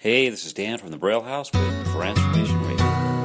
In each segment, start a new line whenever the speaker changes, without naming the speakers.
Hey, this is Dan from the Braille House with Transformation Radio.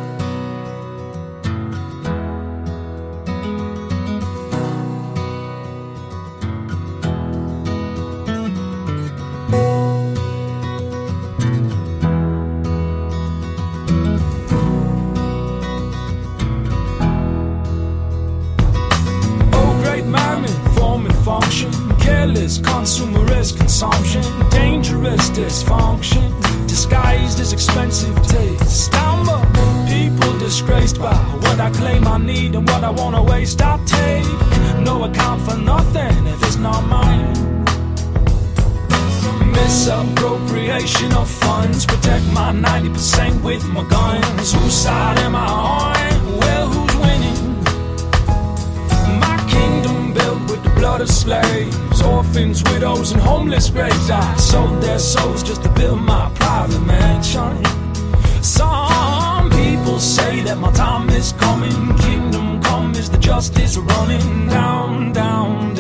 ghettos and homeless graves. I sold their souls just to build my private mansion. Some people say that my time is coming. Kingdom come is the justice running down, down,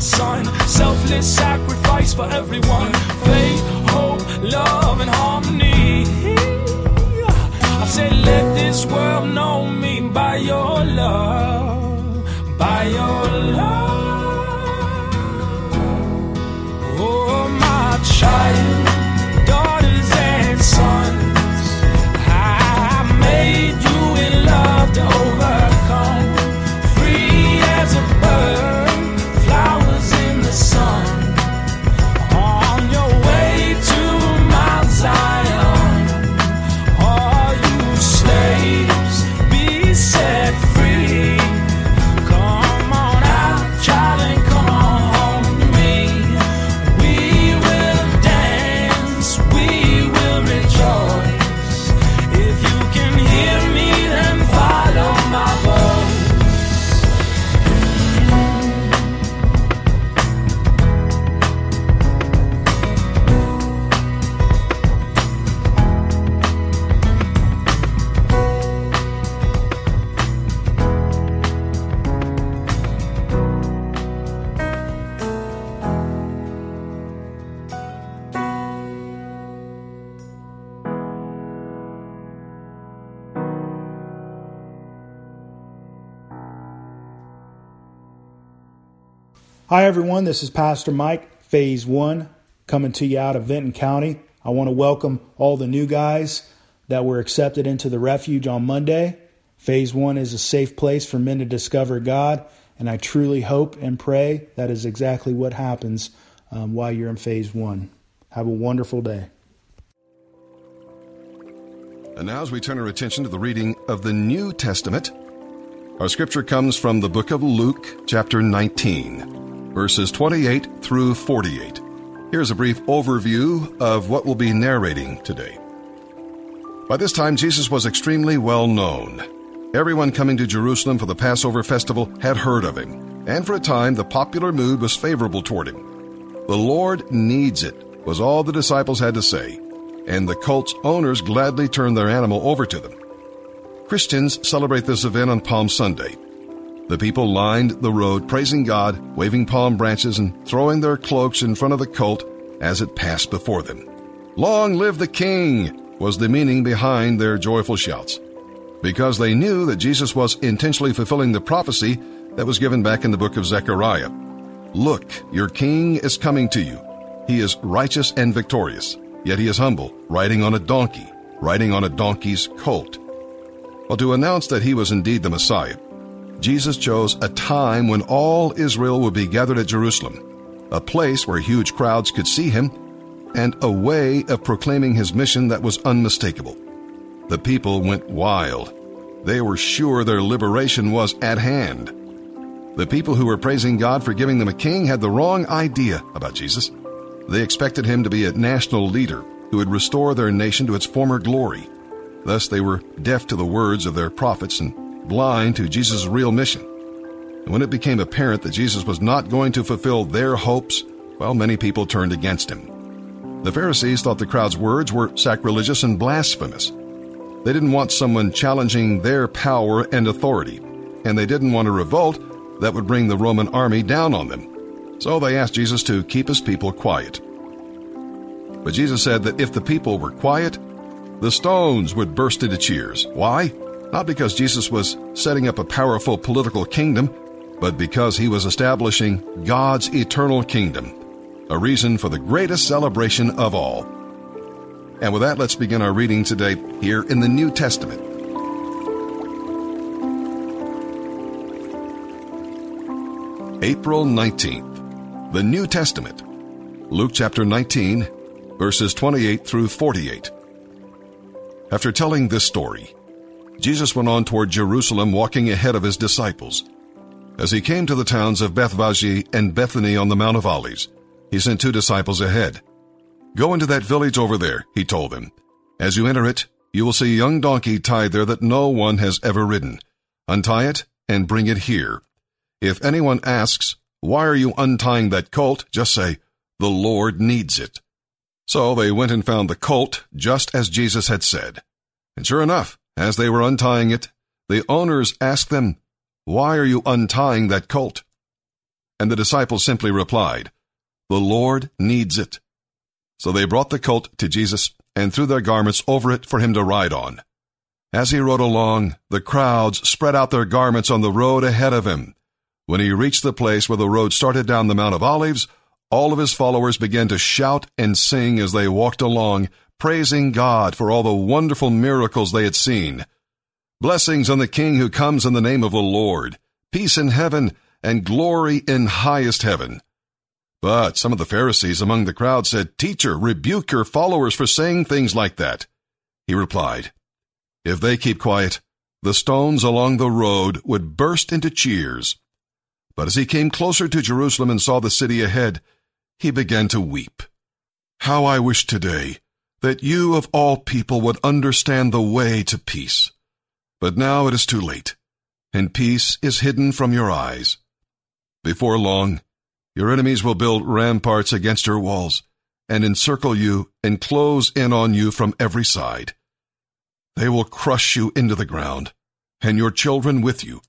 son. Selfless sacrifice for everyone. Faith, hope, love, and harmony. I said, let this world know me by your
Hi, everyone. This is Pastor Mike, Phase One, coming to you out of Benton County. I want to welcome all the new guys that were accepted into the refuge on Monday. Phase One is a safe place for men to discover God, and I truly hope and pray that is exactly what happens um, while you're in Phase One. Have a wonderful day.
And now, as we turn our attention to the reading of the New Testament, our scripture comes from the book of Luke, chapter 19 verses 28 through 48. Here's a brief overview of what we'll be narrating today. By this time, Jesus was extremely well known. Everyone coming to Jerusalem for the Passover festival had heard of him, and for a time the popular mood was favorable toward him. The Lord needs it, was all the disciples had to say, and the cult's owners gladly turned their animal over to them. Christians celebrate this event on Palm Sunday. The people lined the road praising God, waving palm branches, and throwing their cloaks in front of the colt as it passed before them. Long live the King! was the meaning behind their joyful shouts. Because they knew that Jesus was intentionally fulfilling the prophecy that was given back in the book of Zechariah. Look, your king is coming to you. He is righteous and victorious, yet he is humble, riding on a donkey, riding on a donkey's colt. Well, to announce that he was indeed the Messiah, Jesus chose a time when all Israel would be gathered at Jerusalem, a place where huge crowds could see him and a way of proclaiming his mission that was unmistakable. The people went wild. They were sure their liberation was at hand. The people who were praising God for giving them a king had the wrong idea about Jesus. They expected him to be a national leader who would restore their nation to its former glory. Thus, they were deaf to the words of their prophets and blind to Jesus' real mission. And when it became apparent that Jesus was not going to fulfill their hopes, well, many people turned against him. The Pharisees thought the crowd's words were sacrilegious and blasphemous. They didn't want someone challenging their power and authority, and they didn't want a revolt that would bring the Roman army down on them. So they asked Jesus to keep his people quiet. But Jesus said that if the people were quiet, the stones would burst into cheers. Why? Not because Jesus was setting up a powerful political kingdom, but because he was establishing God's eternal kingdom a reason for the greatest celebration of all. And with that, let's begin our reading today here in the New Testament. April 19th, the New Testament, Luke chapter 19, verses 28 through 48. After telling this story, Jesus went on toward Jerusalem walking ahead of his disciples. As he came to the towns of Bethphage and Bethany on the Mount of Olives, he sent two disciples ahead. Go into that village over there, he told them. As you enter it, you will see a young donkey tied there that no one has ever ridden. Untie it and bring it here. If anyone asks, Why are you untying that colt? just say, The Lord needs it. So they went and found the colt just as Jesus had said. And sure enough, as they were untying it, the owners asked them, Why are you untying that colt? And the disciples simply replied, the Lord needs it. So they brought the colt to Jesus and threw their garments over it for him to ride on. As he rode along, the crowds spread out their garments on the road ahead of him. When he reached the place where the road started down the Mount of Olives, all of his followers began to shout and sing as they walked along, praising God for all the wonderful miracles they had seen. Blessings on the King who comes in the name of the Lord, peace in heaven, and glory in highest heaven. But some of the Pharisees among the crowd said, Teacher, rebuke your followers for saying things like that. He replied, If they keep quiet, the stones along the road would burst into cheers. But as he came closer to Jerusalem and saw the city ahead, he began to weep. How I wish today that you of all people would understand the way to peace. But now it is too late, and peace is hidden from your eyes. Before long, your enemies will build ramparts against your walls and encircle you and close in on you from every side. They will crush you into the ground, and your children with you.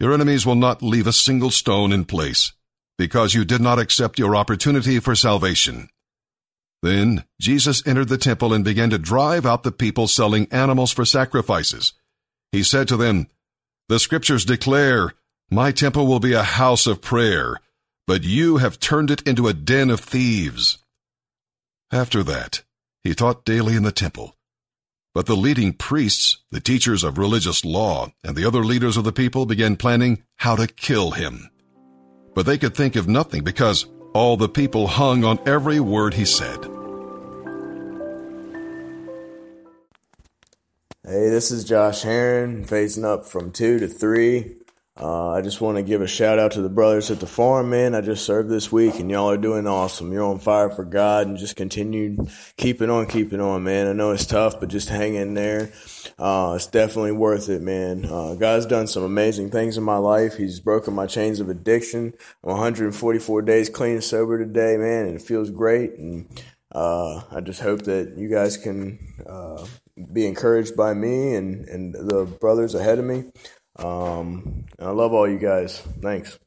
Your enemies will not leave a single stone in place, because you did not accept your opportunity for salvation. Then Jesus entered the temple and began to drive out the people selling animals for sacrifices. He said to them, The scriptures declare, My temple will be a house of prayer, but you have turned it into a den of thieves. After that, he taught daily in the temple. But the leading priests, the teachers of religious law, and the other leaders of the people began planning how to kill him. But they could think of nothing because all the people hung on every word he said.
Hey, this is Josh Heron, facing up from two to three. Uh, I just want to give a shout out to the brothers at the farm, man. I just served this week, and y'all are doing awesome. You're on fire for God, and just continue keeping on, keeping on, man. I know it's tough, but just hang in there. Uh, it's definitely worth it, man. Uh, God's done some amazing things in my life. He's broken my chains of addiction. I'm 144 days clean and sober today, man, and it feels great. And uh, I just hope that you guys can uh, be encouraged by me and, and the brothers ahead of me. Um, I love all you guys. Thanks.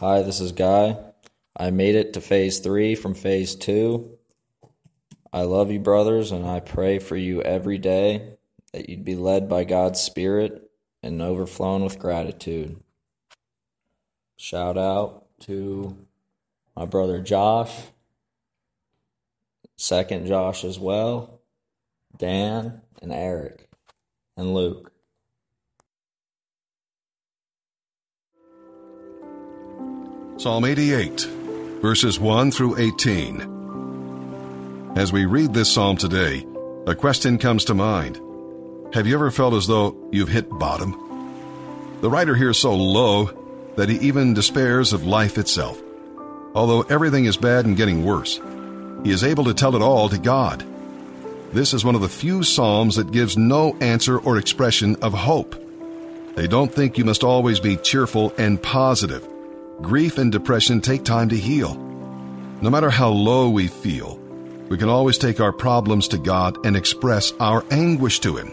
Hi, this is Guy. I made it to phase three from phase two. I love you, brothers, and I pray for you every day that you'd be led by God's Spirit and overflowing with gratitude. Shout out to my brother Josh, second Josh as well, Dan, and Eric, and Luke.
Psalm 88, verses 1 through 18. As we read this psalm today, a question comes to mind. Have you ever felt as though you've hit bottom? The writer here is so low that he even despairs of life itself. Although everything is bad and getting worse, he is able to tell it all to God. This is one of the few psalms that gives no answer or expression of hope. They don't think you must always be cheerful and positive. Grief and depression take time to heal. No matter how low we feel, we can always take our problems to God and express our anguish to Him.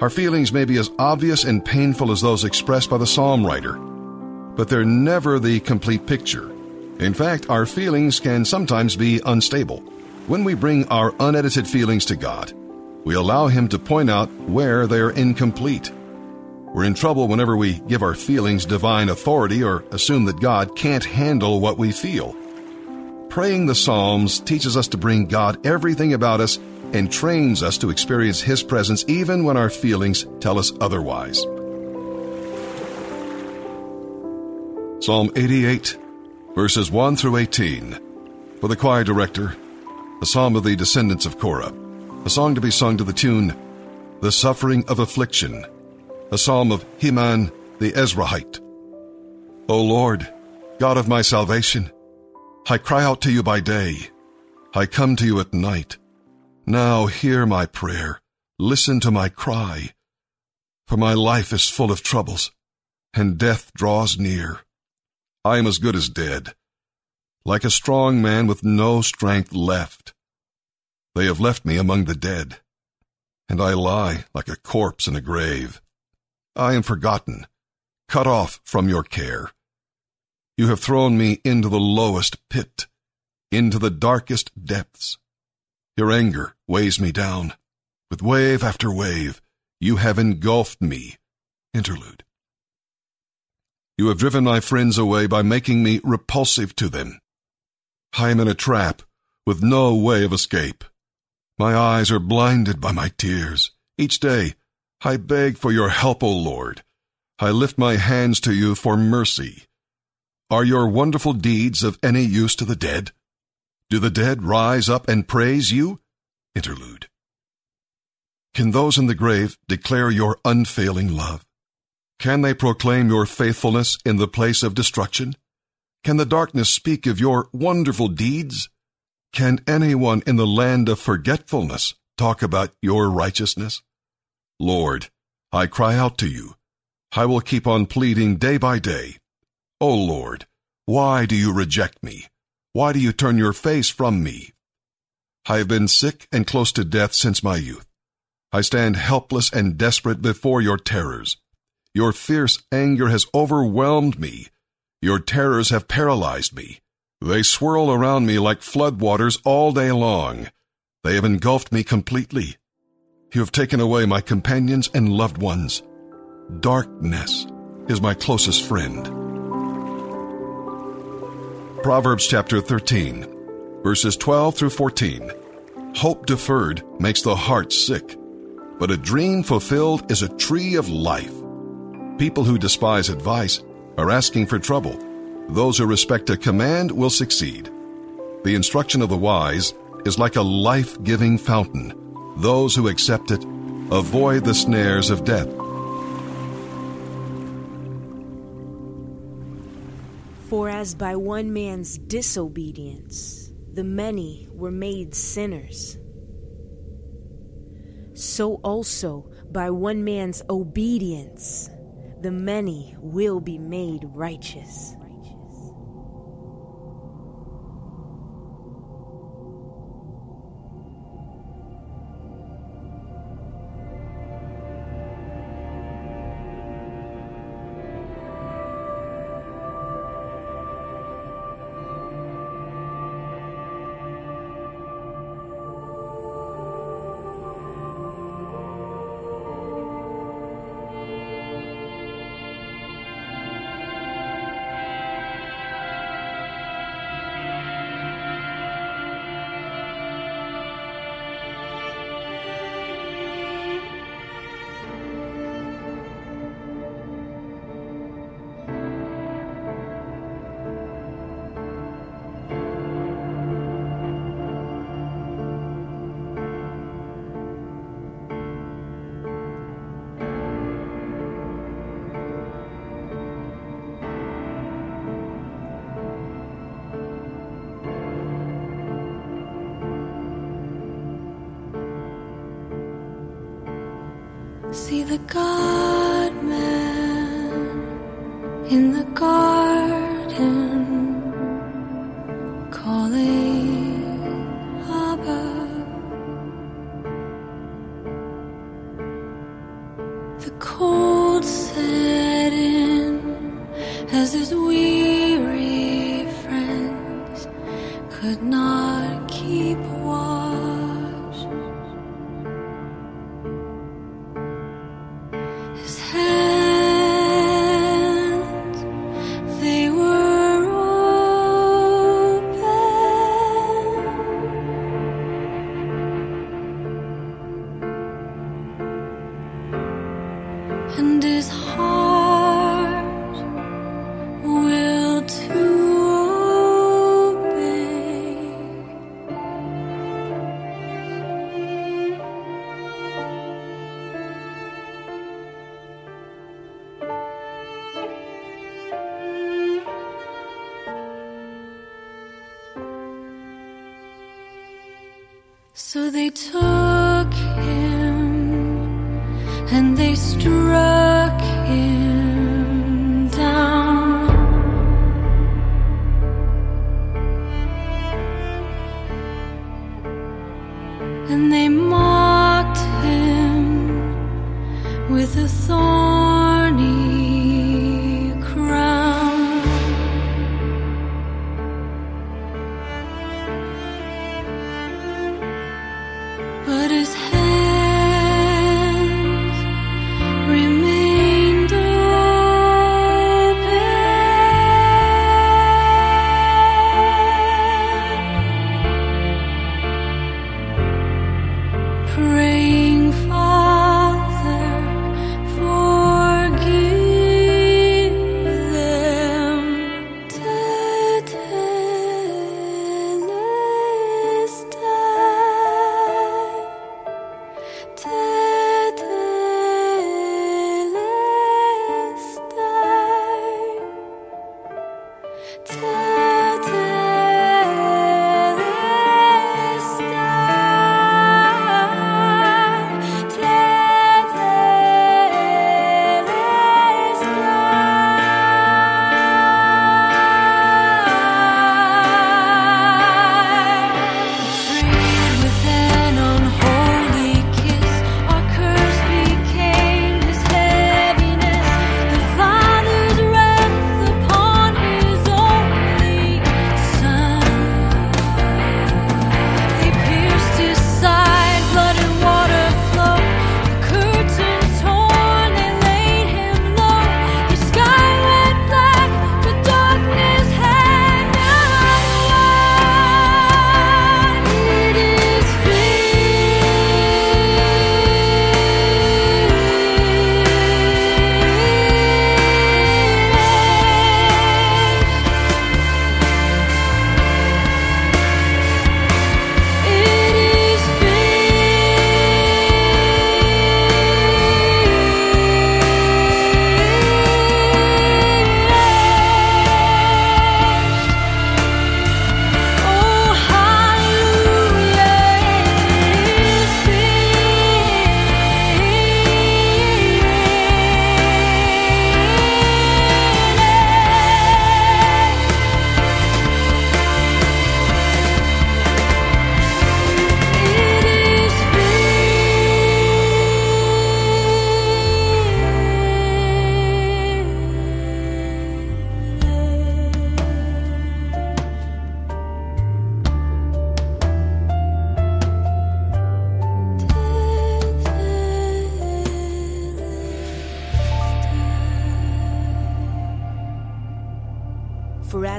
Our feelings may be as obvious and painful as those expressed by the psalm writer, but they're never the complete picture. In fact, our feelings can sometimes be unstable. When we bring our unedited feelings to God, we allow Him to point out where they are incomplete. We're in trouble whenever we give our feelings divine authority or assume that God can't handle what we feel. Praying the Psalms teaches us to bring God everything about us and trains us to experience His presence even when our feelings tell us otherwise. Psalm 88, verses 1 through 18. For the choir director, a psalm of the descendants of Korah, a song to be sung to the tune, The Suffering of Affliction a psalm of Heman the Ezrahite. O Lord, God of my salvation, I cry out to you by day. I come to you at night. Now hear my prayer. Listen to my cry. For my life is full of troubles, and death draws near. I am as good as dead, like a strong man with no strength left. They have left me among the dead, and I lie like a corpse in a grave. I am forgotten, cut off from your care. You have thrown me into the lowest pit, into the darkest depths. Your anger weighs me down. With wave after wave, you have engulfed me. Interlude. You have driven my friends away by making me repulsive to them. I am in a trap with no way of escape. My eyes are blinded by my tears. Each day I beg for your help, O Lord. I lift my hands to you for mercy. Are your wonderful deeds of any use to the dead? Do the dead rise up and praise you? Interlude. Can those in the grave declare your unfailing love? Can they proclaim your faithfulness in the place of destruction? Can the darkness speak of your wonderful deeds? Can anyone in the land of forgetfulness talk about your righteousness? Lord, I cry out to you. I will keep on pleading day by day. O Lord, why do you reject me? Why do you turn your face from me? I have been sick and close to death since my youth. I stand helpless and desperate before your terrors. Your fierce anger has overwhelmed me. Your terrors have paralyzed me. They swirl around me like floodwaters all day long. They have engulfed me completely. You have taken away my companions and loved ones. Darkness is my closest friend. Proverbs chapter 13, verses 12 through 14. Hope deferred makes the heart sick, but a dream fulfilled is a tree of life. People who despise advice are asking for trouble. Those who respect a command will succeed. The instruction of the wise is like a life giving fountain those who accept it avoid the snares of death.
For as by one man's disobedience the many were made sinners, so also by one man's obedience the many will be made righteous.
see the God man in the garden calling Abba. The cold set in as his we. So they took him and they struck.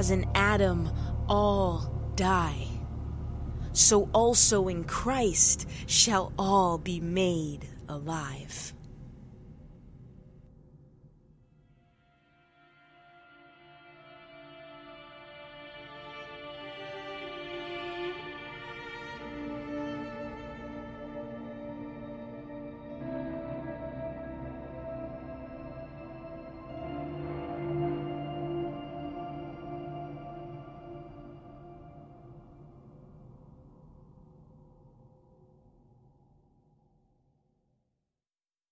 as in Adam all die, so also in Christ shall all be made alive.